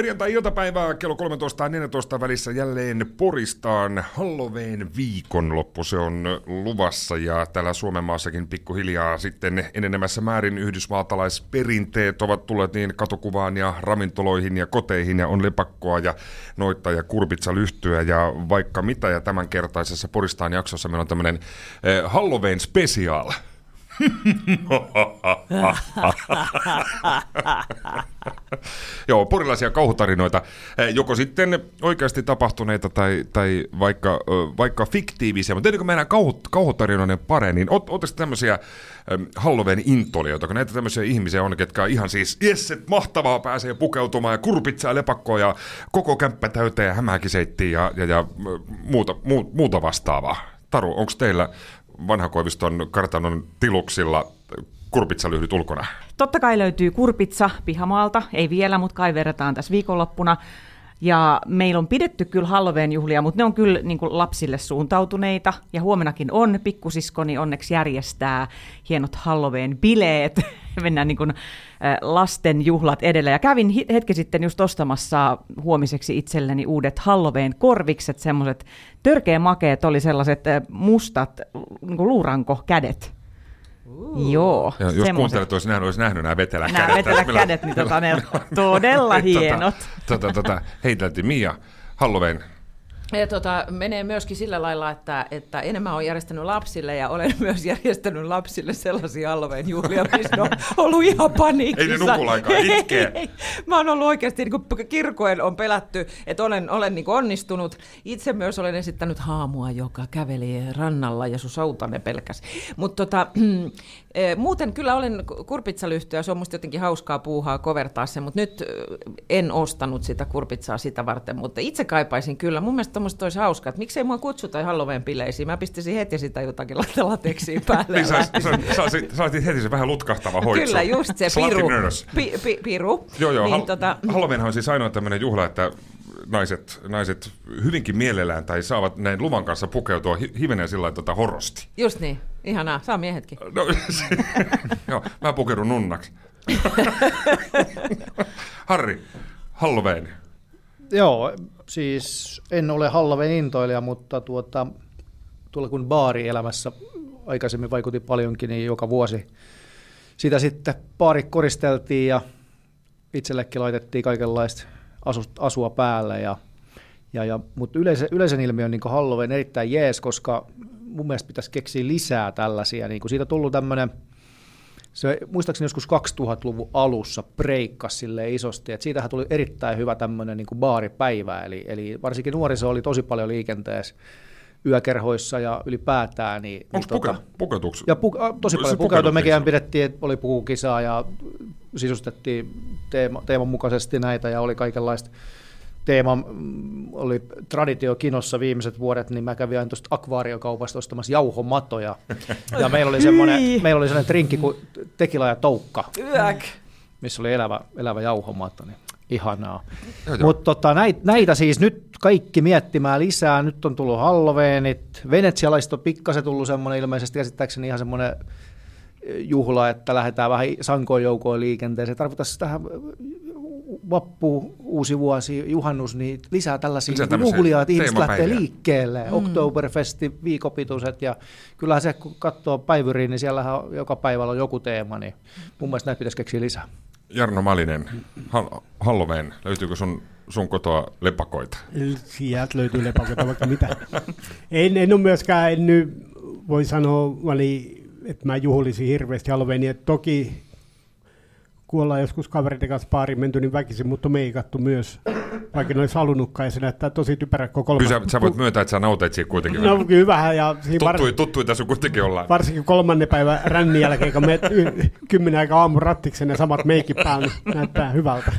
Perjantai-iltapäivää kello 13 ja 14 välissä jälleen Poristaan Halloween viikonloppu. Se on luvassa ja täällä Suomen maassakin pikkuhiljaa sitten enenemässä määrin yhdysvaltalaisperinteet ovat tulleet niin katukuvaan ja ravintoloihin ja koteihin ja on lepakkoa ja noita ja kurpitsalyhtyä ja vaikka mitä. Ja tämänkertaisessa Poristaan jaksossa meillä on tämmöinen eh, Halloween special. Joo, porilaisia kauhutarinoita, eh, joko sitten oikeasti tapahtuneita tai, tai vaikka, vaikka fiktiivisiä, mutta ennen kuin mennään kauhut, kauhutarinoiden pareen, niin ootteko tämmöisiä ähm, Halloween intolijoita, kun näitä tämmöisiä ihmisiä on, ketkä on ihan siis, jes, mahtavaa pääsee pukeutumaan ja kurpitsaa lepakkoa ja koko kämppä täyteen ja hämäkiseittiin ja, ja, ja muuta, mu, muuta vastaavaa. Taru, onko teillä vanhakoiviston kartanon tiluksilla kurpitsalyhdyt ulkona? Totta kai löytyy kurpitsa pihamaalta, ei vielä, mutta kaiverretaan tässä viikonloppuna. Ja meillä on pidetty kyllä Halloween-juhlia, mutta ne on kyllä niin kuin lapsille suuntautuneita. Ja huomenakin on, pikkusiskoni onneksi järjestää hienot Halloween-bileet. Mennään niin kuin, äh, lasten juhlat edellä. Ja kävin hetki sitten just ostamassa huomiseksi itselleni uudet Halloween-korvikset, semmoiset törkeä makeet oli sellaiset äh, mustat niin kuin luuranko-kädet. Joo, Ja jos semmoset. kuuntelet, olisi nähnyt, olisi nähnyt nämä vetelä Nämä veteläkädet, niin tota, ne on todella hienot. Tota, tota, tota, heiteltiin Mia, Halloween. Ja tota, menee myöskin sillä lailla, että, että enemmän on järjestänyt lapsille ja olen myös järjestänyt lapsille sellaisia Halloween juhlia, missä on ollut ihan paniikissa. Ei ne nuku lainkaan, itkee. Ei, Mä oon ollut oikeasti, niin kuin kirkoen on pelätty, että olen, olen niin onnistunut. Itse myös olen esittänyt haamua, joka käveli rannalla ja sun soutane pelkäs. Mutta tota, muuten kyllä olen kurpitsalyhtyä, se on musta jotenkin hauskaa puuhaa kovertaa se, mutta nyt en ostanut sitä kurpitsaa sitä varten, mutta itse kaipaisin kyllä. Mun mielestä tuommoista olisi hauskaa, että miksei mua kutsuta Halloween-bileisiin. Mä pistisin heti sitä jotakin lateksiin päälle. Niin sä, sä, heti se vähän lutkahtava hoitsu. Kyllä, just se piru. Pi, pi, piru. Joo, joo. Niin, Hal- tota, Halloweenhan on siis ainoa tämmöinen juhla, että naiset, naiset hyvinkin mielellään tai saavat näin luvan kanssa pukeutua hi- hivenen sillä lailla tota horosti. just niin, ihanaa, saa miehetkin. No, se, joo, mä pukeudun nunnaksi. Harri, Halloween. Joo, siis en ole Halloween intoilija, mutta tuota, tuolla kun baarielämässä aikaisemmin vaikutti paljonkin, niin joka vuosi sitä sitten baari koristeltiin ja itsellekin laitettiin kaikenlaista asu, asua päälle. Ja, ja, ja, mutta yleisen, yleisen ilmiö on niin Halloween erittäin jees, koska mun mielestä pitäisi keksiä lisää tällaisia. Niin siitä on tullut tämmöinen, se muistaakseni joskus 2000-luvun alussa breikkasi sille isosti, että siitähän tuli erittäin hyvä tämmöinen niin baaripäivä, eli, eli varsinkin nuoriso oli tosi paljon liikenteessä yökerhoissa ja ylipäätään. Niin, Onko niin puke, pukeutuks? ja pu, a, tosi paljon pukeutua. Mekin pidettiin, että oli pukukisaa ja sisustettiin teema, teeman mukaisesti näitä ja oli kaikenlaista teema mm, oli traditio kinossa viimeiset vuodet, niin mä kävin aina tuosta akvaariokaupasta ostamassa jauhomatoja. Ja meillä oli semmoinen, meillä oli semmoinen trinkki kuin tekila ja toukka, Yök. missä oli elävä, elävä jauhomato. Niin ihanaa. Mutta tota, näitä, näitä siis nyt kaikki miettimään lisää. Nyt on tullut Halloweenit. Venetsialaista on pikkasen tullut semmoinen ilmeisesti käsittääkseni ihan semmoinen juhla, että lähdetään vähän sankoin joukoin liikenteeseen. Tarvitaan tähän vappu, uusi vuosi, juhannus, niin lisää tällaisia Lisää tämmöisiä juhlia, että ihmiset lähtee liikkeelle. Mm. Oktoberfesti, viikopituiset ja kyllähän se, kun katsoo päivyriin, niin siellähän on, joka päivällä on joku teema, niin mun mielestä näitä pitäisi keksiä lisää. Jarno Malinen, Hall- Halloween, löytyykö sun, sun kotoa lepakoita? Sieltä löytyy lepakoita vaikka mitä. En, en ole myöskään, en nyt voi sanoa, että mä juhlisin hirveästi Halloweenia. Toki kun ollaan joskus kavereiden kanssa baariin menty, niin väkisin, mutta meikattu myös. Vaikka ne olisi halunnutkaan, ja se näyttää tosi typerä koko kolmas. Kyllä sä, sä voit myöntää, että sä nautit siitä kuitenkin. No kyllä vähän, ja siinä var, Tuttui, tuttui tässä kuitenkin ollaan. varsinkin kolmannen päivän rännin jälkeen, kun menet y- kymmenen aikaa aamun rattiksen ja samat meikit päällä, niin näyttää hyvältä.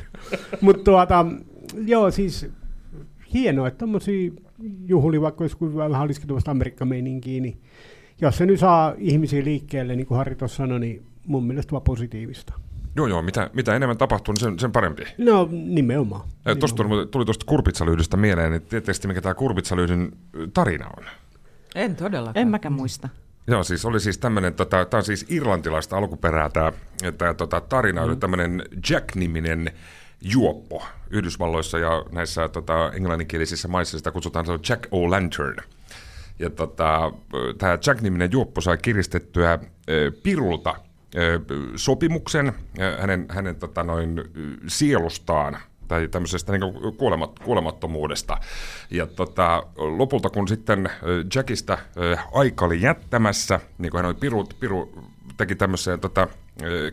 Mutta tuota, joo, siis hienoa, että tämmöisiä juhlia, vaikka jos vähän olisikin tuosta Amerikka-meininkiä, niin jos se nyt saa ihmisiä liikkeelle, niin kuin Harri tuossa sanoi, niin mun mielestä vaan positiivista. Joo, joo, mitä, mitä enemmän tapahtuu, niin sen, sen parempi. No nimenomaan. Ja Tuosta tuli, tuli tuosta kurpitsalyydystä mieleen, että tietysti mikä tämä kurpitsaleydyn tarina on. En todellakaan. En mäkään muista. Joo, siis oli siis tämmöinen, tota, tämä on siis irlantilaista alkuperää tämä, tämä tota, tarina, oli tämmöinen Jack-niminen juoppo Yhdysvalloissa ja näissä tota, englanninkielisissä maissa sitä kutsutaan se on Jack O'Lantern. Ja tota, tämä Jack-niminen juoppo sai kiristettyä ö, pirulta sopimuksen hänen, hänen tota, noin, sielustaan tai tämmöisestä niin kuolemat, kuolemattomuudesta. Ja tota, lopulta kun sitten Jackista aika oli jättämässä, niin kuin hän oli piru, piru teki tämmöisen tota,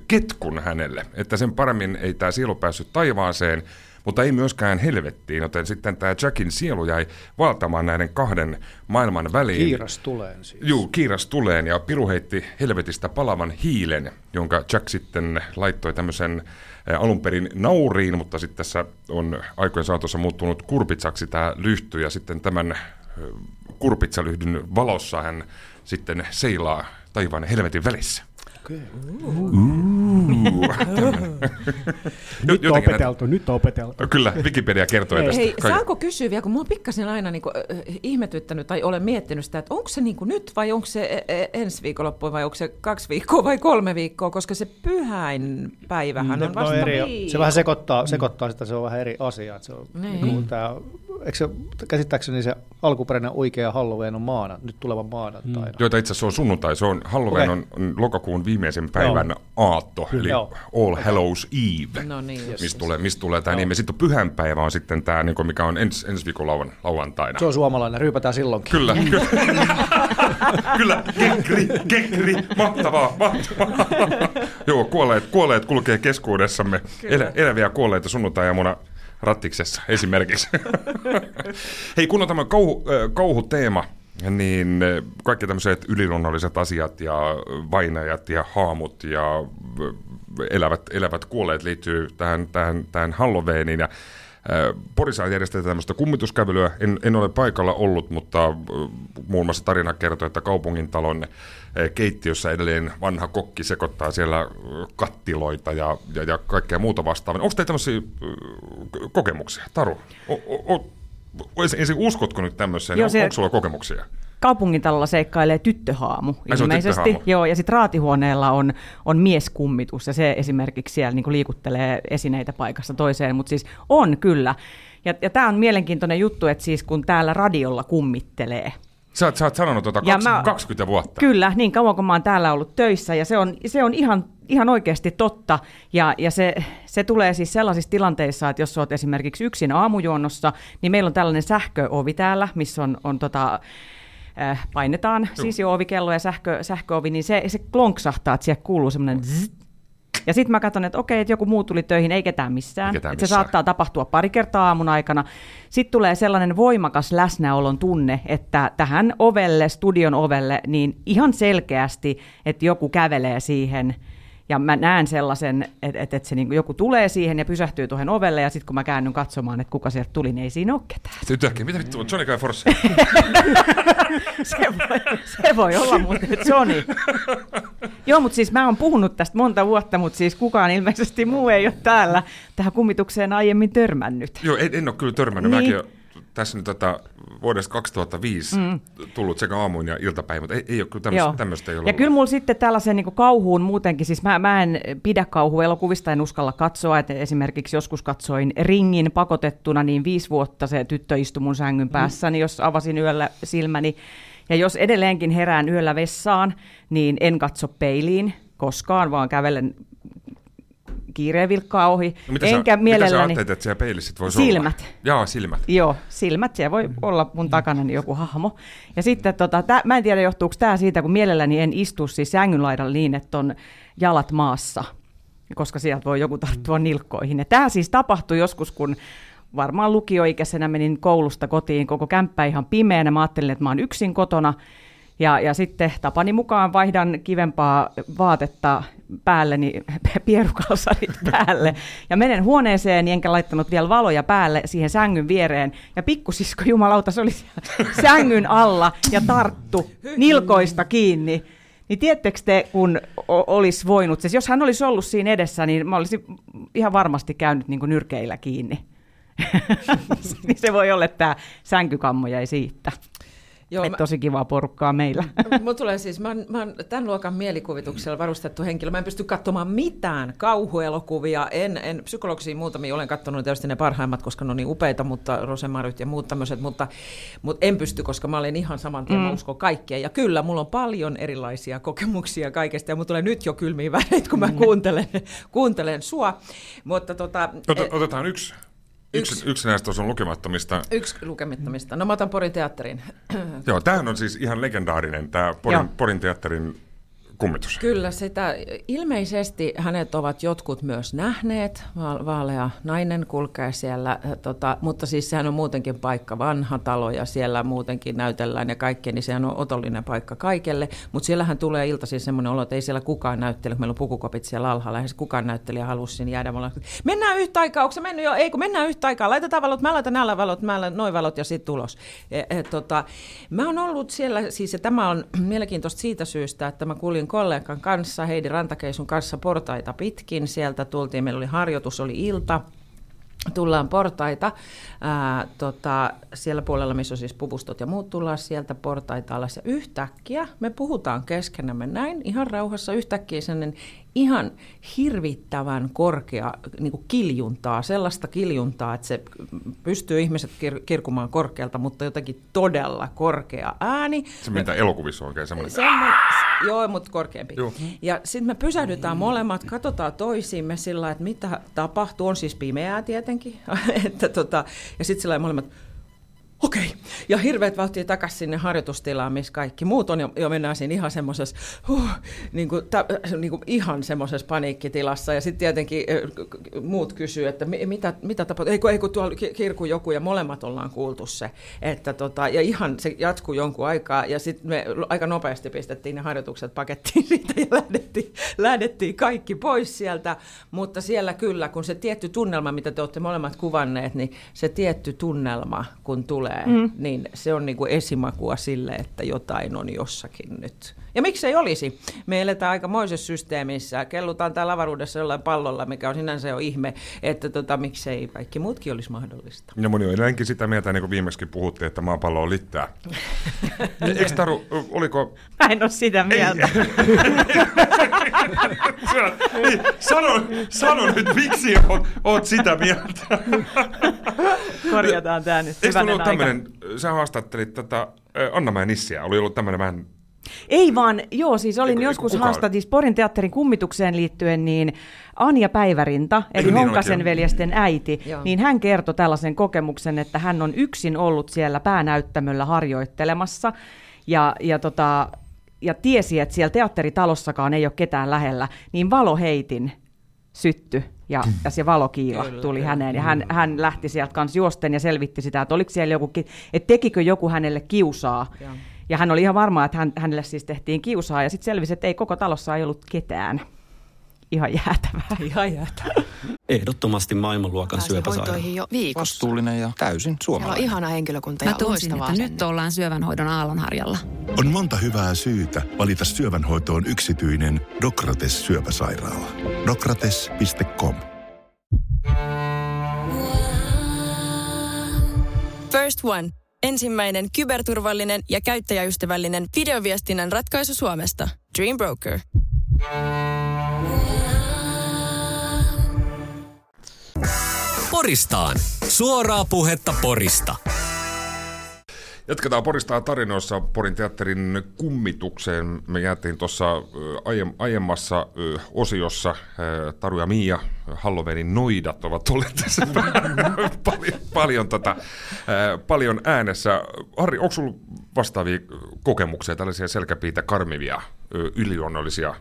ketkun hänelle, että sen paremmin ei tämä sielu päässyt taivaaseen, mutta ei myöskään helvettiin, joten sitten tämä Jackin sielu jäi valtamaan näiden kahden maailman väliin. Kiiras tuleen siis. Juu, kiiras tuleen ja Piru heitti helvetistä palavan hiilen, jonka Jack sitten laittoi tämmöisen ä, alun perin nauriin, mutta sitten tässä on aikojen saatossa muuttunut kurpitsaksi tämä lyhty ja sitten tämän ä, kurpitsalyhdyn valossa hän sitten seilaa taivaan helvetin välissä. Okay. Nyt on opeteltu, nyt on opeteltu. Kyllä, Wikipedia kertoo tästä. Hei, kaiken. saanko kysyä vielä, kun mua on pikkasen aina niin kuin, äh, ihmetyttänyt tai olen miettinyt sitä, että onko se niin kuin nyt vai onko se äh, äh, ensi viikonloppu vai onko se kaksi viikkoa vai kolme viikkoa, koska se pyhäin päivähän on No, vasta eri, viikko. se vähän sekoittaa, sekoittaa sitä, se on vähän eri asia. Että se on, Niin. niin. tää, eikö se, käsittääkseni se alkuperäinen oikea Halloween on maana, nyt tuleva maanantaina. Joita itse asiassa on sunnuntai, se on Halloween Okei. on, lokakuun viimeisen päivän aatto, eli Joo. All Hallows Eve. No niin, just. mistä tulee, mistä tulee tämä nimi. Sitten on pyhänpäivä on sitten tämä, niin mikä on ens, ensi viikon lauan, lauantaina. Se on suomalainen, ryypätään silloinkin. Kyllä, kyllä. kyllä, kekri, kekri, mahtavaa, mahtavaa. Joo, kuolleet, kuolleet kulkee keskuudessamme. El, eläviä kuolleita sunnuntai-aamuna rattiksessa esimerkiksi. Hei, kun on tämä kauhu, kauhuteema, niin kaikki tämmöiset yliluonnolliset asiat ja vainajat ja haamut ja elävät, elävät kuolleet liittyy tähän, tähän, tähän Halloweeniin. Ja Porissa järjestetään tämmöistä kummituskävelyä. En, en ole paikalla ollut, mutta muun muassa tarina kertoo, että kaupungintalon äh, keittiössä edelleen vanha kokki sekoittaa siellä kattiloita ja, ja, ja kaikkea muuta vastaavaa. Onko teillä tämmöisiä kokemuksia? Taru, o, o, o, ensin uskotko nyt tämmöiseen? Joo, se- Onko sulla kokemuksia? Kaupungintalolla seikkailee tyttöhaamu Ai, ilmeisesti. tyttöhaamu. Joo, ja sitten raatihuoneella on, on mieskummitus, ja se esimerkiksi siellä niinku liikuttelee esineitä paikasta toiseen, mutta siis on kyllä. Ja, ja tämä on mielenkiintoinen juttu, että siis kun täällä radiolla kummittelee, Sä, oot- sä oot sanonut tuota Ja 20, mä- 20 vuotta. Kyllä, niin kauan kun mä oon täällä ollut töissä ja se on, se on ihan, ihan oikeasti totta. Ja, ja se, se tulee siis sellaisissa tilanteissa, että jos olet esimerkiksi yksin aamujuonnossa, niin meillä on tällainen sähköovi täällä, missä on, on tota, äh, painetaan siis jo ovikello ja sähkö, sähköovi, niin se, se klonksahtaa, että siellä kuuluu semmoinen zzz. Ja sitten mä katson, että okei, että joku muu tuli töihin, ei ketään missään. Ei ketään että se missään. saattaa tapahtua pari kertaa aamun aikana. Sitten tulee sellainen voimakas läsnäolon tunne, että tähän ovelle, studion ovelle, niin ihan selkeästi, että joku kävelee siihen. Ja mä näen sellaisen, että, että, että se niin joku tulee siihen ja pysähtyy tuohon ovelle, ja sitten kun mä käännyn katsomaan, että kuka sieltä tuli, niin ei siinä ole ketään. Sitten yhtäkkiä, mitä vittu, Johnny Guy Force? Se voi, se voi olla muuten Johnny. Joo, mutta siis mä oon puhunut tästä monta vuotta, mutta siis kukaan ilmeisesti muu ei ole täällä tähän kummitukseen aiemmin törmännyt. Joo, en, en ole kyllä törmännyt. Niin. Mäkin tässä nyt tätä vuodesta 2005 mm. tullut sekä aamuin ja iltapäivä, mutta ei, ei ole kyllä tämmöistä, Joo. tämmöistä ei ole Ja kyllä mulla sitten tällaisen niin kauhuun muutenkin, siis mä, mä en pidä kauhuelokuvista, en uskalla katsoa, että esimerkiksi joskus katsoin Ringin pakotettuna, niin viisi vuotta se tyttö istui mun sängyn päässäni, jos avasin yöllä silmäni. Ja jos edelleenkin herään yöllä vessaan, niin en katso peiliin koskaan, vaan kävelen kiireen vilkkaa ohi. No, mitä Enkä sä, Mitä sä mielelläni... ajattelet, että siellä peilissä voisi Silmät. olla? Jaa, silmät. Joo, silmät, siellä voi olla mun takana niin joku hahmo. Ja sitten, tota, tää, mä en tiedä johtuuko tämä siitä, kun mielelläni en istu siis sängyn laidalla niin, että on jalat maassa, koska sieltä voi joku tarttua nilkkoihin. Ja tämä siis tapahtui joskus, kun varmaan lukioikäisenä menin koulusta kotiin, koko kämppä ihan pimeänä. Mä ajattelin, että mä oon yksin kotona. Ja, ja sitten tapani mukaan vaihdan kivempaa vaatetta päälleni, pierukalsarit päälle, ja menen huoneeseen, enkä laittanut vielä valoja päälle siihen sängyn viereen, ja pikkusisko jumalauta, se oli sängyn alla ja tarttu nilkoista kiinni. Niin tiedättekö te, kun olisi voinut, siis jos hän olisi ollut siinä edessä, niin mä olisin ihan varmasti käynyt niin kuin nyrkeillä kiinni. niin se voi olla, että tämä sänkykammo jäi siitä. Joo, Et mä, tosi kivaa porukkaa meillä. Mulla tulee siis, mä oon, mä oon tämän luokan mielikuvituksella varustettu henkilö. Mä en pysty katsomaan mitään kauhuelokuvia. En, en psykologisia muutamia olen katsonut tietysti ne parhaimmat, koska ne on niin upeita, mutta Rosemaryt ja muut tämmöiset, mutta, mutta en pysty, koska mä olen ihan saman tien, mm. uskon kaikkea. Ja kyllä, mulla on paljon erilaisia kokemuksia kaikesta, ja mulla tulee nyt jo kylmiä väreitä, kun mä mm. kuuntelen, kuuntelen sua. Mutta tota, Ot, otetaan yksi Yksi, yksi näistä on lukemattomista. Yksi lukemattomista. No mä otan Porin teatterin. Joo, tämähän on siis ihan legendaarinen, tämä Porin, Porin teatterin kummitus. Kyllä, sitä ilmeisesti hänet ovat jotkut myös nähneet. Vaalea nainen kulkee siellä, äh, tota, mutta siis sehän on muutenkin paikka, vanha talo ja siellä muutenkin näytellään ja kaikkea, niin sehän on otollinen paikka kaikelle. Mutta siellähän tulee iltaisin semmoinen olo, että ei siellä kukaan näyttele, meillä on pukukopit siellä alhaalla, lähes kukaan näyttelijä halusi sinne jäädä. Mennään yhtä aikaa, onko se mennyt jo? Ei, kun mennään yhtä aikaa, laitetaan valot, mä laitan näillä valot, mä laitan noin valot ja sitten tulos. E, e, tota, mä oon ollut siellä, siis ja tämä on mielenkiintoista siitä syystä, että mä kuulin kollegan kanssa, Heidi Rantakeisun kanssa portaita pitkin. Sieltä tultiin, meillä oli harjoitus, oli ilta, tullaan portaita, ää, tota, siellä puolella, missä on siis puvustot ja muut, tullaan sieltä portaita alas. Ja yhtäkkiä me puhutaan keskenämme näin ihan rauhassa, yhtäkkiä sellainen ihan hirvittävän korkea niin kuin kiljuntaa, sellaista kiljuntaa, että se pystyy ihmiset kir- kirkumaan korkealta, mutta jotenkin todella korkea ääni. Se mitä elokuvissa on oikein semmoinen. Semmo, joo, mutta korkeampi. Joo. Ja sitten me pysähdytään molemmat, katsotaan toisiimme sillä että mitä tapahtuu. On siis pimeää tietenkin. että tota, ja sitten sillä molemmat, okei. Okay. Ja hirveät vauhtia takaisin sinne harjoitustilaan, missä kaikki muut on jo, jo mennään siinä ihan semmoisessa, huh, niin kuin, ta, niin kuin ihan semmoisessa paniikkitilassa. Ja sitten tietenkin muut kysyy, että mitä, mitä tapahtuu. Eikö, eikö tuolla kirku joku ja molemmat ollaan kuultu se. Että tota, ja ihan se jatkuu jonkun aikaa ja sitten me aika nopeasti pistettiin ne harjoitukset pakettiin siitä ja lähdettiin, lähdettiin kaikki pois sieltä. Mutta siellä kyllä, kun se tietty tunnelma, mitä te olette molemmat kuvanneet, niin se tietty tunnelma, kun tulee tulee, mm. niin se on niin kuin esimakua sille, että jotain on jossakin nyt. Ja miksei olisi? Me eletään aikamoisessa systeemissä, kellutaan täällä avaruudessa jollain pallolla, mikä on sinänsä jo ihme, että tota, miksei kaikki muutkin olisi mahdollista. Ja moni on edelleenkin sitä mieltä, niin kuin viimeksi puhuttiin, että maapallo on littää. Eikö Taru, oliko... Mä en ole sitä mieltä. sano, sano nyt, miksi oot, oot sitä mieltä? Korjataan tämä nyt. Eikö ollut tämmöinen, sä haastattelit tätä Anna Nissiä, oli ollut tämmöinen vähän ei vaan, joo, siis olin Eiku, joskus haastattis Porin teatterin kummitukseen liittyen, niin Anja Päivärinta, eli niin Honkasen veljesten äiti, joo. niin hän kertoi tällaisen kokemuksen, että hän on yksin ollut siellä päänäyttämöllä harjoittelemassa, ja, ja tota, ja tiesi, että siellä teatteritalossakaan ei ole ketään lähellä, niin valoheitin sytty ja, ja se valokiila kyllä, tuli kyllä. häneen. Ja hän, hän lähti sieltä kanssa juosten ja selvitti sitä, että oliko siellä joku, että tekikö joku hänelle kiusaa. Ja, ja hän oli ihan varma, että hän, hänelle siis tehtiin kiusaa. Ja sitten selvisi, että ei koko talossa ei ollut ketään. Ihan jäätävää. Ihan jäätävää. Ehdottomasti maailmanluokan syöpäsairaala. jo viikossa. Vastuullinen ja täysin suomalainen. Siellä on ihana henkilökunta ja Mä tunsin, että nyt ollaan syövänhoidon aallonharjalla. On monta hyvää syytä valita syövänhoitoon yksityinen Dokrates syöpäsairaala. Dokrates.com First One. Ensimmäinen kyberturvallinen ja käyttäjäystävällinen videoviestinnän ratkaisu Suomesta. Dream Broker. Poristaan. Suoraa puhetta Porista. Jatketaan Porista tarinoissa Porin teatterin kummitukseen. Me jäätiin tuossa aiemmassa osiossa. Taru ja Mia, Halloweenin noidat ovat olleet tässä paljon, paljon, tota, paljon äänessä. Harri, onko sinulla vastaavia kokemuksia, tällaisia selkäpiitä karmivia, yliluonnollisia,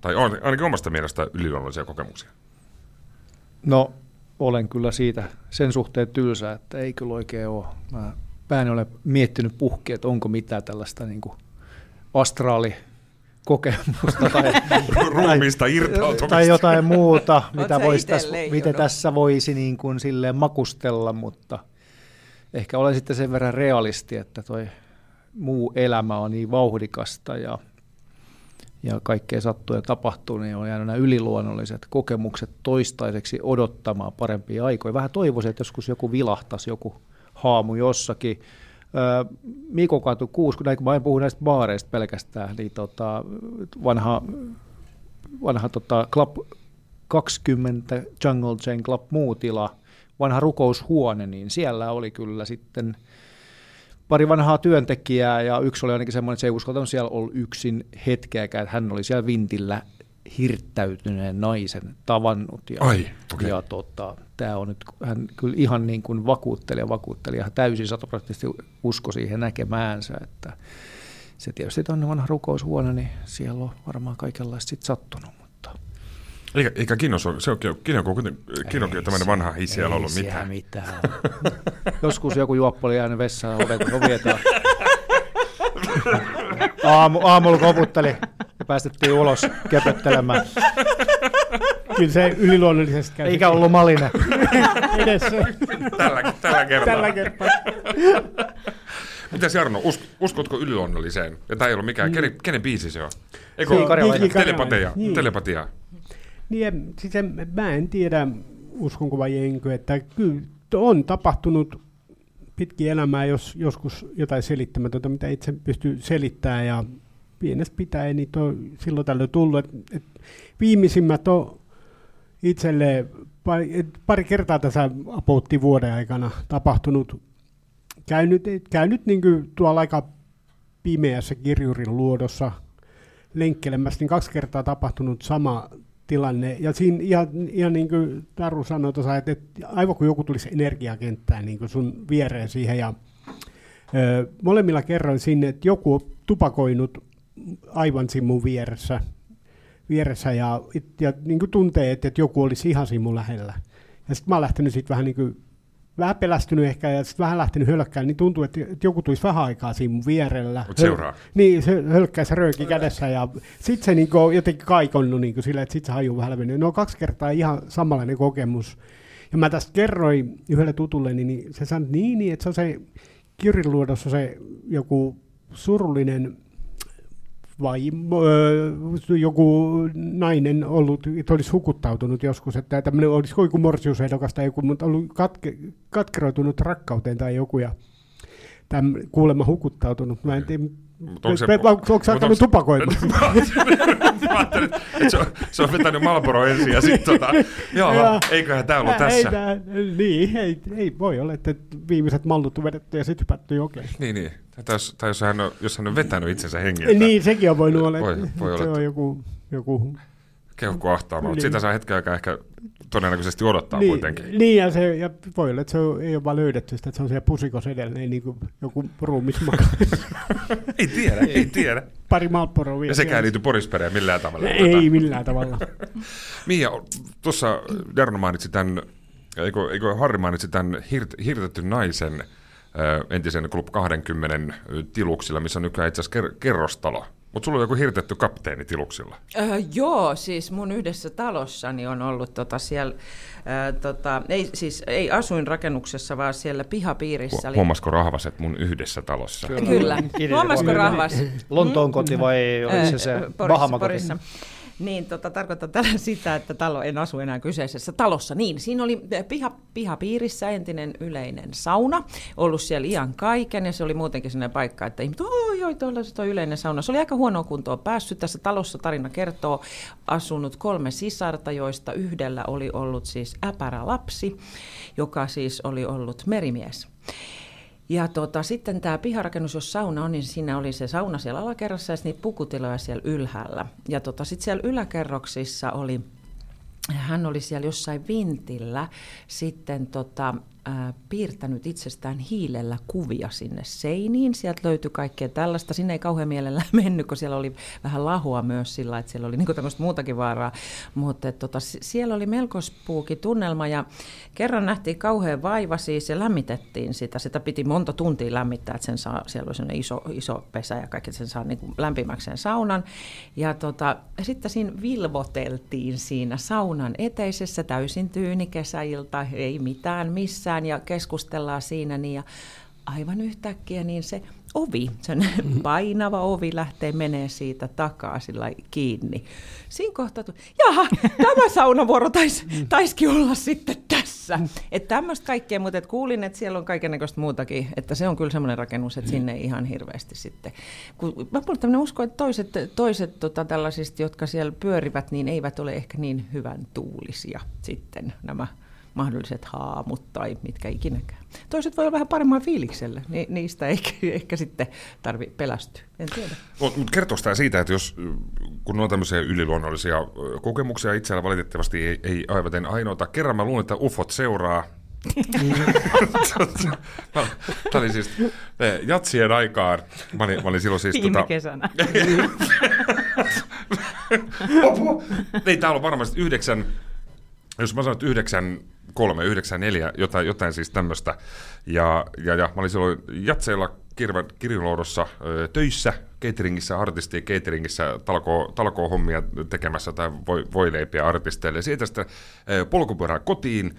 tai ainakin omasta mielestä yliluonnollisia kokemuksia? No, olen kyllä siitä sen suhteen tylsä, että ei kyllä oikein ole. Mä pääni ole miettinyt puhki, että onko mitään tällaista niin kuin astraali kokemusta tai, Ruumista irtautumista. tai jotain muuta, mitä, vois tässä, mitä tässä voisi niin kuin silleen makustella, mutta ehkä olen sitten sen verran realisti, että toi muu elämä on niin vauhdikasta ja, ja kaikkea sattuu ja tapahtuu, niin on jäänyt nämä yliluonnolliset kokemukset toistaiseksi odottamaan parempia aikoja. Vähän toivoisin, että joskus joku vilahtaisi, joku haamu jossakin. Mikko Katu 6, kun mä en puhu näistä baareista pelkästään, niin tota, vanha, vanha tota, Club 20 Jungle Chain Club muutila, vanha rukoushuone, niin siellä oli kyllä sitten pari vanhaa työntekijää ja yksi oli ainakin semmoinen, että se ei uskaltanut siellä olla yksin hetkeäkään, että hän oli siellä vintillä hirttäytyneen naisen tavannut. Ja, Ai, okay. ja tota, tämä on nyt, hän kyllä ihan niin kuin vakuutteli ja vakuutteli ja täysin sataprosenttisesti usko siihen näkemäänsä, että se tietysti tuonne vanha rukoushuone, niin siellä on varmaan kaikenlaista sitten sattunut. Mutta... Eikä, eikä Kinos ole, se on, Kino, Kino, Kino tämmöinen vanha, ei siellä ollut mitään. mitään. Joskus joku juoppo oli jäänyt vessaan, ovet, Aamu, aamulla koputteli ja päästettiin ulos köpöttelemään. Kyllä se yliluonnollisesti käy. Eikä ollut malinen. Edessä. Tällä, tällä kertaa. Tällä kertaa. Mitäs Jarno, us, uskotko yliluonnolliseen? Ja tämä ei ollut mikään, kenen, kenen biisi se on? Eikö Niin, telepatia? Niin. telepatia. Niin, en- siis en, mä en tiedä, uskonko vai enkö, että kyllä on tapahtunut pitkin elämää, jos joskus jotain selittämätöntä, mitä itse pystyy selittämään ja pienestä pitäen, niin on silloin tällöin tullut. Et, et viimeisimmät on itselle pari, pari kertaa tässä apoutti vuoden aikana tapahtunut. Käynyt, käynyt niin kuin tuolla aika pimeässä kirjurin luodossa lenkkelemässä, niin kaksi kertaa tapahtunut sama tilanne. Ja siinä ihan, ihan niin kuin Taru sanoi tuossa, että, että aivan kuin joku tulisi energiakenttään niin kuin sun viereen siihen. Ja, ö, molemmilla kerroin sinne, että joku on tupakoinut aivan siinä mun vieressä, vieressä ja, ja niin kuin tuntee, että, että joku olisi ihan siinä mun lähellä. Ja sitten mä oon lähtenyt siitä vähän niin kuin vähän pelästynyt ehkä ja sitten vähän lähtenyt hölkkään, niin tuntuu, että, joku tulisi vähän aikaa siinä mun vierellä. Mut seuraa. Niin, se hölkkää se rööki kädessä ja sitten se niinku on jotenkin kaikonnut niinku sillä, että sitten se haju vähän lähtenyt. Ne on kaksi kertaa ihan samanlainen kokemus. Ja mä tästä kerroin yhdelle tutulle, niin, niin se sanoi, niin, niin, että se on se kirjanluodossa se joku surullinen vai ö, joku nainen ollut, että olisi hukuttautunut joskus, että tämmöinen olisi joku morsiusehdokas tai joku, mutta ollut katke, katkeroitunut rakkauteen tai joku ja täm, kuulemma hukuttautunut. Mä en tiedä, Onko se- onko, alkanut se- tupakoimaan? On, se on vetänyt Marlboro ensin ja sitten tota, joo, Joo. eiköhän tää Ei, tässä. tää- niin, ei, ei, voi olla, että viimeiset mallut on vedetty ja sitten hypätty jokeen. Niin, niin. Tai jos, tai jos, hän on, jos hän on vetänyt itsensä hengiltä. Niin, sekin on voinut olla, Voi, voi olla, se on joku, joku keuhko ahtaama, mutta Niin. sitä saa hetken aikaa ehkä todennäköisesti odottaa niin, kuitenkin. Niin, ja, se, ja voi olla, että se on, ei ole vaan löydetty sitä, että se on siellä pusikossa edelleen niin kuin joku ruumismaka. Ei tiedä, ei tiedä. Pari malpporoa vielä. Ja sekään ei liity Porispereen millään tavalla. Ei millään tavalla. Mia, tuossa Jarno mainitsi tämän, eikö, eikö Harri mainitsi tämän hirt, hirtetyn naisen entisen Club 20 tiluksilla, missä on nykyään itse asiassa ker- kerrostalo. Mutta sulla on joku hirtetty kapteeni tiluksilla. Öö, joo, siis mun yhdessä talossani on ollut tota siellä, öö, tota, ei, siis ei asuinrakennuksessa, vaan siellä pihapiirissä. Hu- Huomasiko rahvaset mun yhdessä talossa? Kyllä. Kyllä. Huomasiko rahvas? Lontoon koti vai oliko se se Öö, Porissa, Bahama koti? Niin, tota, tarkoittaa tällä sitä, että talo, en asu enää kyseisessä talossa. Niin, siinä oli piha, pihapiirissä entinen yleinen sauna, ollut siellä iän kaiken, ja se oli muutenkin sellainen paikka, että ihmiset, oh, joo, tuolla se on yleinen sauna. Se oli aika huonoa kuntoa päässyt. Tässä talossa tarina kertoo asunut kolme sisarta, joista yhdellä oli ollut siis äpärä lapsi, joka siis oli ollut merimies. Ja tota, sitten tämä piharakennus, jos sauna on, niin siinä oli se sauna siellä alakerrassa ja niitä pukutiloja siellä ylhäällä. Ja tota, sitten siellä yläkerroksissa oli, hän oli siellä jossain vintillä sitten tota, äh, piirtänyt itsestään hiilellä kuvia sinne seiniin. Sieltä löytyi kaikkea tällaista. Sinne ei kauhean mielellä mennyt, kun siellä oli vähän lahua myös sillä, että siellä oli niin tämmöistä muutakin vaaraa. Mutta tota, siellä oli melko spuuki tunnelma ja kerran nähtiin kauhean vaiva siis ja lämmitettiin sitä. Sitä piti monta tuntia lämmittää, että sen saa, siellä oli iso, iso pesä ja kaikki, että sen saa niin lämpimäksi sen saunan. Ja tota, sitten siinä vilvoteltiin siinä saunan eteisessä täysin tyyni kesäilta, ei mitään missään ja keskustellaan siinä niin ja aivan yhtäkkiä niin se ovi, sen mm-hmm. painava ovi lähtee menee siitä takaa sillä kiinni. Siinä kohtaa, jaha, tämä saunavuoro taisi mm. taisikin olla sitten tässä. Että tämmöistä kaikkea, mutta et kuulin, että siellä on kaikenlaista muutakin, että se on kyllä semmoinen rakennus, että sinne ei ihan hirveästi sitten. Kun, mä tämmöinen usko, että toiset, toiset tota, tällaisista, jotka siellä pyörivät, niin eivät ole ehkä niin hyvän tuulisia sitten nämä mahdolliset haamut tai mitkä ikinäkään. Toiset voi olla vähän paremman fiiliksellä, ni, niistä ehkä, ehkä sitten tarvi pelästyä, en tiedä. Mutta mut kertoo sitä siitä, että jos, kun on tämmöisiä yliluonnollisia kokemuksia itsellä valitettavasti ei, ei aivan ainoata. Kerran mä luulen, että ufot seuraa Tämä oli siis jatsien aikaan. Mä olin, mä olin silloin siis... Viime tota... kesänä. Ei, täällä on varmasti yhdeksän, jos mä sanon, että yhdeksän 3, 9, 4, jotain, jotain siis tämmöistä. Ja, ja, ja mä olin silloin Jatseilla kirjoloudossa töissä, cateringissä, artisti cateringissä, talko, talko hommia tekemässä tai voi, voileipiä artisteille. Siitä sitten polkupyörällä kotiin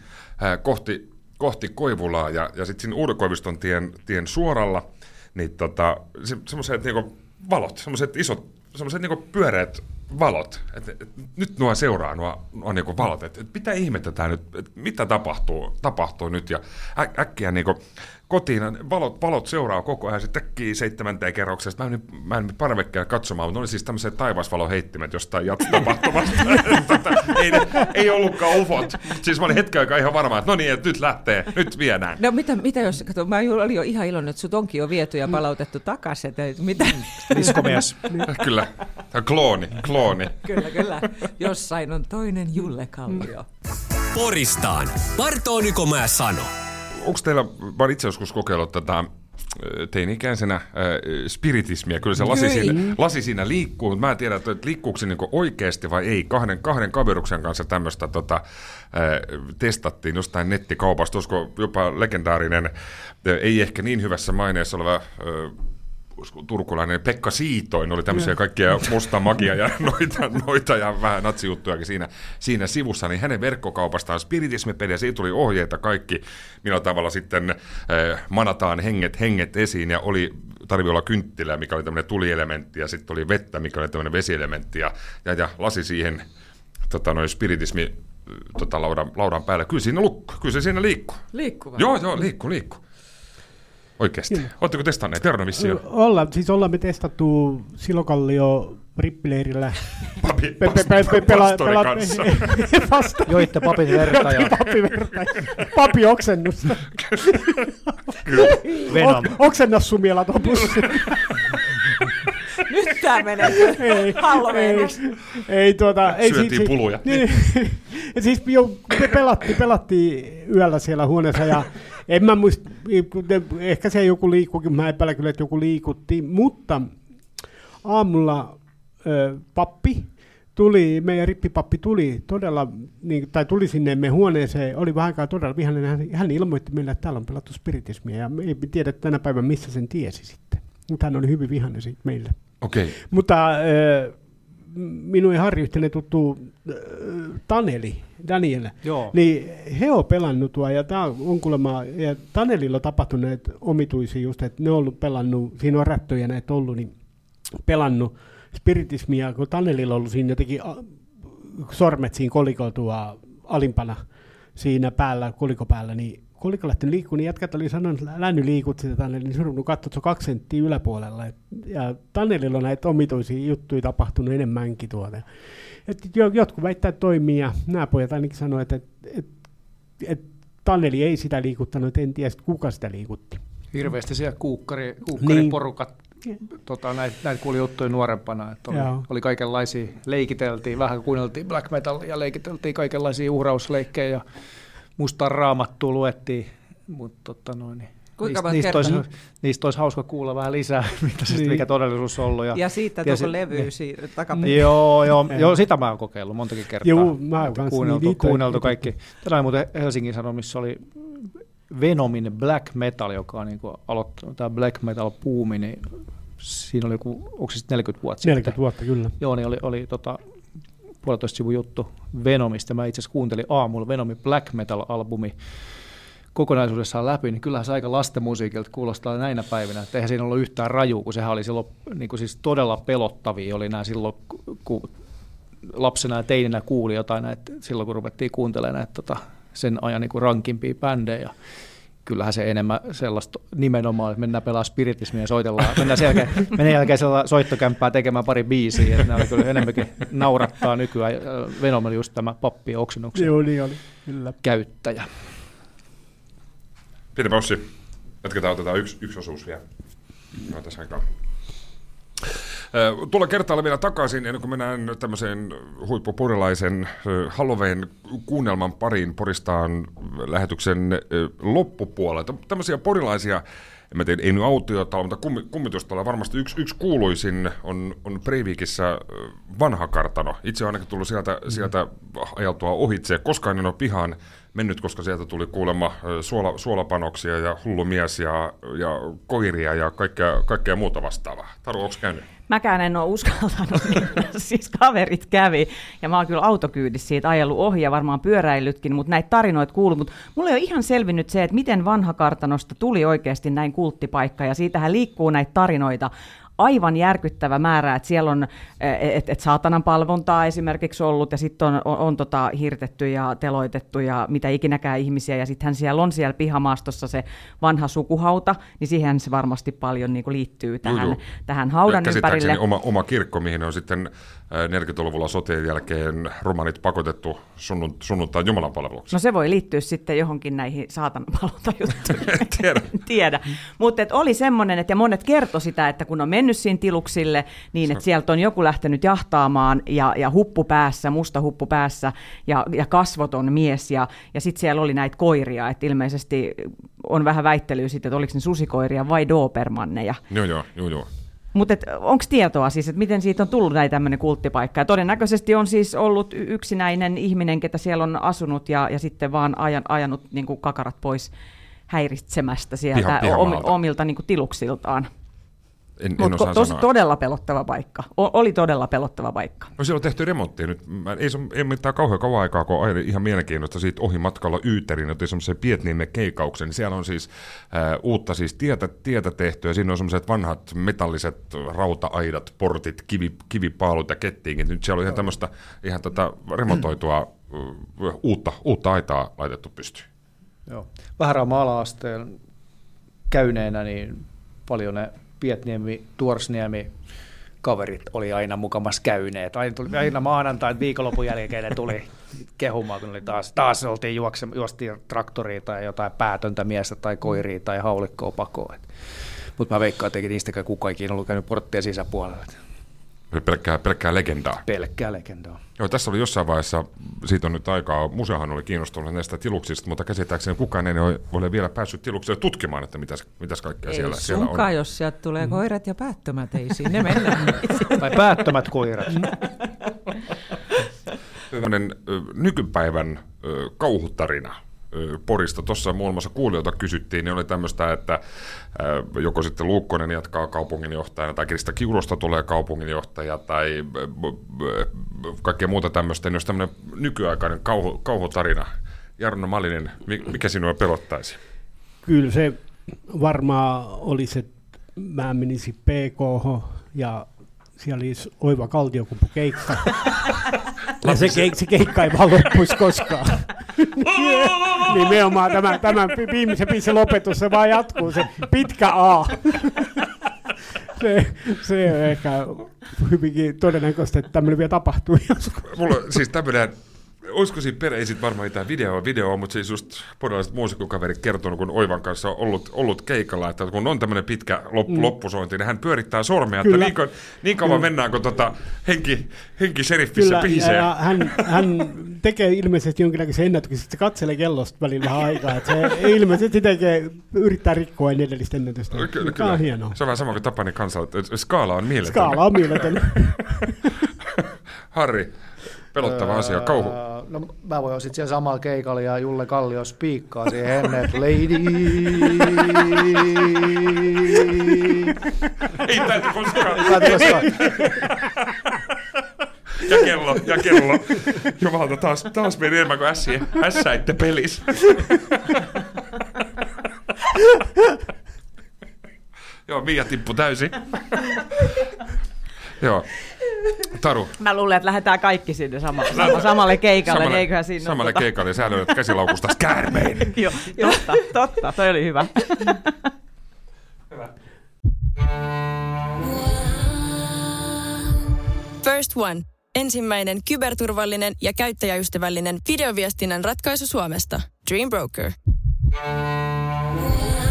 kohti, kohti Koivulaa ja, ja sitten siinä Uudenkoiviston tien, tien suoralla, niin tota, se, semmoiset niinku valot, semmoiset isot, semmoiset niinku pyöreät valot. Et, et, nyt nuo seuraa nuo, nuo niinku valot. Et, et mitä ihmettä tämä nyt, et, mitä tapahtuu, tapahtuu nyt ja ä, äkkiä niinku, kotiin, valot, valot seuraa koko ajan, sitten tekkii seitsemänteen kerroksesta. Mä en, mä en parvekkeella katsomaan, mutta ne oli siis tämmöiset taivasvaloheittimet jostain jatkotapahtumasta. tota, ei, ei ollutkaan ufot. Siis mä olin hetken aikaa ihan varma, että no niin, että nyt lähtee, nyt viedään. No mitä, mitä jos, kato, mä olin jo ihan iloinen, että sut onkin jo viety ja palautettu takaisin. Että mitä? Diskomies. kyllä, klooni, klooni. kyllä, kyllä. Jossain on toinen Julle Kallio. Poristaan. Bartoo Nykomaa sano onko teillä, mä olen itse joskus kokeillut tätä teini-ikäisenä äh, spiritismia. Kyllä se lasi siinä, lasi siinä liikkuu, mutta mä en tiedä, että liikkuuko se niinku oikeasti vai ei. Kahden, kahden kaveruksen kanssa tämmöistä tota, äh, testattiin jostain nettikaupasta, olisiko jopa legendaarinen, äh, ei ehkä niin hyvässä maineessa oleva äh, turkulainen Pekka Siitoin, oli tämmöisiä kaikkia musta magia ja noita, noita ja vähän natsijuttujakin siinä, siinä sivussa, niin hänen verkkokaupastaan spiritismipeliä, siitä tuli ohjeita kaikki, millä tavalla sitten eh, manataan henget, henget esiin, ja oli tarvi olla kynttilä, mikä oli tämmöinen tulielementti, ja sitten oli vettä, mikä oli tämmöinen vesielementti, ja, ja, ja lasi siihen tota, noin spiritismi tota, laudan, laudan päälle. Kyllä siinä lukko, kyllä se siinä liikkuu. Liikkuu Joo, joo, liikkuu, liikkuu. Oikeasti. Oletteko testanneet? Terno vissi Olla, siis ollaan me testattu Silokallio rippileirillä. Papi, pe, pe, pe, pe, pela, pela, kanssa. Joitte papin verta. Ja... papi verta. Papi oksennusta. Kyllä. Venom. O, oksenna sumiela tuon Nyt tää menee ei, ei, ei, tuota, ei, Syötiin si, puluja. Niin, siis jo, me pelattiin, pelattiin yöllä siellä huoneessa ja en mä muista, ehkä se joku liikkuukin, mä epäilen kyllä, että joku liikutti, mutta aamulla ö, pappi tuli, meidän rippipappi tuli todella, niin, tai tuli sinne meidän huoneeseen, oli vähän aikaa todella vihainen, hän, hän ilmoitti meille, että täällä on pelattu spiritismia, ja ei tiedä tänä päivänä, missä sen tiesi sitten. Mutta hän oli hyvin vihainen siitä meille. Okay. Mutta ö, minun Harri yhteinen tuttu Taneli, Daniel, Joo. niin he on pelannut tuo, ja tämä on kuulemma, ja Tanelilla on tapahtunut näitä omituisia just, että ne on ollut pelannut, siinä on rättöjä näitä ollut, niin pelannut spiritismia, kun Tanelilla on ollut siinä jotenkin sormet siinä kolikotua alimpana siinä päällä, kolikopäällä, niin kolikko lähtenyt liikkumaan, niin jätkät oli sanonut, että Länny liikut sitä Taneli, niin sun katsoa, että se on kaksi senttiä yläpuolella. Et, ja Tanelilla on näitä omituisia juttuja tapahtunut enemmänkin tuolla. Et jotkut väittää, että toimii, ja nämä pojat ainakin sanoivat, että, että, että Taneli ei sitä liikuttanut, en tiedä, kuka sitä liikutti. Hirveästi siellä kuukkari, kuukkariporukat niin. tota, näitä, näitä kuuli juttuja nuorempana, että oli, oli kaikenlaisia, leikiteltiin, vähän kuunneltiin black metal ja leikiteltiin kaikenlaisia uhrausleikkejä ja mustaa raamattua luettiin mutta tota noin, niin Kuinka niistä, niistä, olisi, niistä olisi hauska kuulla vähän lisää, mitä siis, niin. mikä todellisuus on ollut. Ja, ja siitä tuossa levy niin. takaperin. Joo, joo, joo, sitä mä oon kokeillut montakin kertaa. Joo, mä oon kuunneltu, niin kuunneltu kaikki. Tänään muuten Helsingin Sanomissa oli Venomin Black Metal, joka on niin aloittanut, tämä Black Metal puumi, niin siinä oli joku, onko se 40 vuotta 40 sitten? vuotta, kyllä. Joo, niin oli, oli tota, puolitoista sivun juttu Venomista. Mä itse asiassa kuuntelin aamulla Venomin Black Metal-albumi kokonaisuudessaan läpi, niin kyllähän se aika lastenmusiikilta kuulostaa näinä päivinä, että eihän siinä ollut yhtään raju, kun sehän oli silloin niin kuin siis todella pelottavia, oli nämä silloin, kun lapsena ja teininä kuuli jotain näitä, silloin kun ruvettiin kuuntelemaan näitä tota, sen ajan niin kuin rankimpia bändejä, kyllähän se enemmän sellaista nimenomaan, että mennään pelaa spiritismia ja soitellaan. Mennään sen jälkeen, mennään jälkeen soittokämppää tekemään pari biisiä. Että nämä kyllä enemmänkin naurattaa nykyään. Venom oli just tämä pappi oksennuksen Joo, niin oli. Kyllä. käyttäjä. Pieni paussi. Jatketaan, otetaan yksi, yksi osuus vielä. No, tässä aikaa. Tuolla kertaa vielä takaisin, ennen kuin mennään tämmöiseen huippupurilaisen Halloween kuunnelman pariin Poristaan lähetyksen loppupuolella. Tämmöisiä porilaisia mä tiedä, ei nyt autiotalo, mutta kummitustalo varmasti yksi, yksi kuuluisin on, on Breivikissä vanha kartano. Itse olen ainakin tullut sieltä, mm. sieltä ajaltua ohitse. Koskaan en ole pihaan mennyt, koska sieltä tuli kuulemma suola, suolapanoksia ja hullumies ja, ja koiria ja kaikkea, kaikkea muuta vastaavaa. Taru, onko käynyt? Mäkään en ole uskaltanut, niin siis kaverit kävi. Ja mä oon kyllä autokyydissä siitä ajellut ohi ja varmaan pyöräillytkin, mutta näitä tarinoita kuuluu. Mutta mulle ei ole ihan selvinnyt se, että miten vanha kartanosta tuli oikeasti näin kulttipaikka. Ja siitähän liikkuu näitä tarinoita aivan järkyttävä määrä, että siellä on et, et saatanan palvontaa esimerkiksi ollut ja sitten on, on, on tota, hirtetty ja teloitettu ja mitä ikinäkään ihmisiä ja sittenhän siellä on siellä pihamaastossa se vanha sukuhauta, niin siihen se varmasti paljon niin liittyy tähän, tähän haudan ympärille. Oma, oma kirkko, mihin on sitten 40-luvulla sotien jälkeen romanit pakotettu sunnunt- sunnuntain jumalanpalvelukseen. No se voi liittyä sitten johonkin näihin saatanapalvontajuttuihin. en tiedä. tiedä. Mutta oli semmoinen, että ja monet kertoi sitä, että kun on mennyt siinä tiluksille, niin että sieltä on joku lähtenyt jahtaamaan ja, ja huppu päässä, musta huppu päässä ja, ja kasvoton mies ja, ja sitten siellä oli näitä koiria, että ilmeisesti on vähän väittelyä sitten, että oliko ne susikoiria vai dobermanneja. Joo, joo, joo, joo. Mutta onko tietoa siis, että miten siitä on tullut näin tämmöinen kulttipaikka? Ja todennäköisesti on siis ollut yksinäinen ihminen, ketä siellä on asunut ja, ja sitten vaan ajan, ajanut niin kuin kakarat pois häiritsemästä sieltä Piha, omilta niin kuin tiluksiltaan. En, en osaa tos, todella pelottava paikka. O, oli todella pelottava paikka. No siellä on tehty remonttia nyt. Mä, ei, se, ei mitään kauhean kauan aikaa, kun aina ihan mielenkiintoista siitä ohi matkalla Yyterin, otin semmoisen Pietniimen keikauksen. Siellä on siis äh, uutta siis tietä, tietä tehty ja siinä on semmoiset vanhat metalliset rauta-aidat, portit, kivi, kivipaalut ja kettiinkin. Nyt siellä on ihan tämmöistä ihan tätä remontoitua uh, uutta, uutta aitaa laitettu pystyyn. Joo. Vähän ala-asteen käyneenä, niin paljon ne Pietniemi, Tuorsniemi, kaverit oli aina mukamas käyneet. Aina, tuli, aina maanantai viikonlopun jälkeen ne tuli kehumaan, kun oli taas, taas oltiin juokse, juostiin traktoriin tai jotain päätöntä miestä tai koiria tai haulikkoa pakoon. Mutta mä veikkaan, että niistäkään kukaan ikinä ollut käynyt porttien sisäpuolella. Pelkkää, pelkkää legendaa. Pelkkää legendaa. Joo, tässä oli jossain vaiheessa, siitä on nyt aikaa, museohan oli kiinnostunut näistä tiluksista, mutta käsittääkseni kukaan ei ole vielä päässyt tiluksille tutkimaan, että mitäs, mitäs kaikkea ei siellä, siellä on. jos sieltä tulee mm. koirat ja päättömät, ei sinne mennä. tai päättömät koirat. Tällainen nykypäivän kauhutarina Porista. Tuossa muun muassa kuulijoilta kysyttiin, niin oli tämmöistä, että joko sitten Luukkonen jatkaa kaupunginjohtajana, tai Krista Kiulosta tulee kaupunginjohtaja, tai kaikkea muuta tämmöistä, niin olisi tämmöinen nykyaikainen kauhu, kauhutarina. Jarno Malinen, mikä sinua pelottaisi? Kyllä se varmaan olisi, että mä menisin PKH ja siellä olisi oiva kaltiokumpu keikka. ja se, keik, se keikka ei vaan loppuisi koskaan. Nimenomaan tämä, tämä viimeisen biisin lopetus, se vaan jatkuu, se pitkä A. se, se on ehkä hyvinkin todennäköistä, että tämmöinen vielä tapahtuu Mulla siis tämmöinen olisiko siinä perä, ei sit varmaan mitään videoa, videoa, mutta siis just porilalaiset muusikkokaverit kertonut, kun Oivan kanssa on ollut, ollut keikalla, että kun on tämmöinen pitkä lop, mm. loppusointi, niin hän pyörittää sormea, Kyllä. että niin, kuin, niin kauan Kyllä. mennään, kun tota, henki, henki seriffissä Kyllä, pihisee. Ja, ja hän, hän tekee ilmeisesti jonkinlaisen ennätyksen, että se katselee kellosta välillä vähän aikaa, että se ilmeisesti tekee, yrittää rikkoa edellistä ennätystä. Kyllä, kyllä. On hienoa. Se on vähän sama kuin Tapani kanssa, että skaala on mieletön. Skaala on mieletön. Harri, Pelottava öö, asia, kauhu. No mä voin sitten siellä samalla keikalla ja Julle Kallio spiikkaa siihen että lady. Ei täytyy koskaan. Täytyy koskaan. ja kello, ja kello. Jumalta, taas, taas meni enemmän kuin ässiä. Ässäitte pelissä. Joo, Mia tippu täysin. Joo. Taru. Mä luulen, että lähdetään kaikki sinne sama, sama, samalle keikalle, samalle, eiköhän siinä Samalle tota... keikalle, ja sä löydät käsilaukusta käärmeen. Joo, totta, totta, toi oli hyvä. hyvä. First One. Ensimmäinen kyberturvallinen ja käyttäjäystävällinen videoviestinnän ratkaisu Suomesta. Dream Broker. Yeah.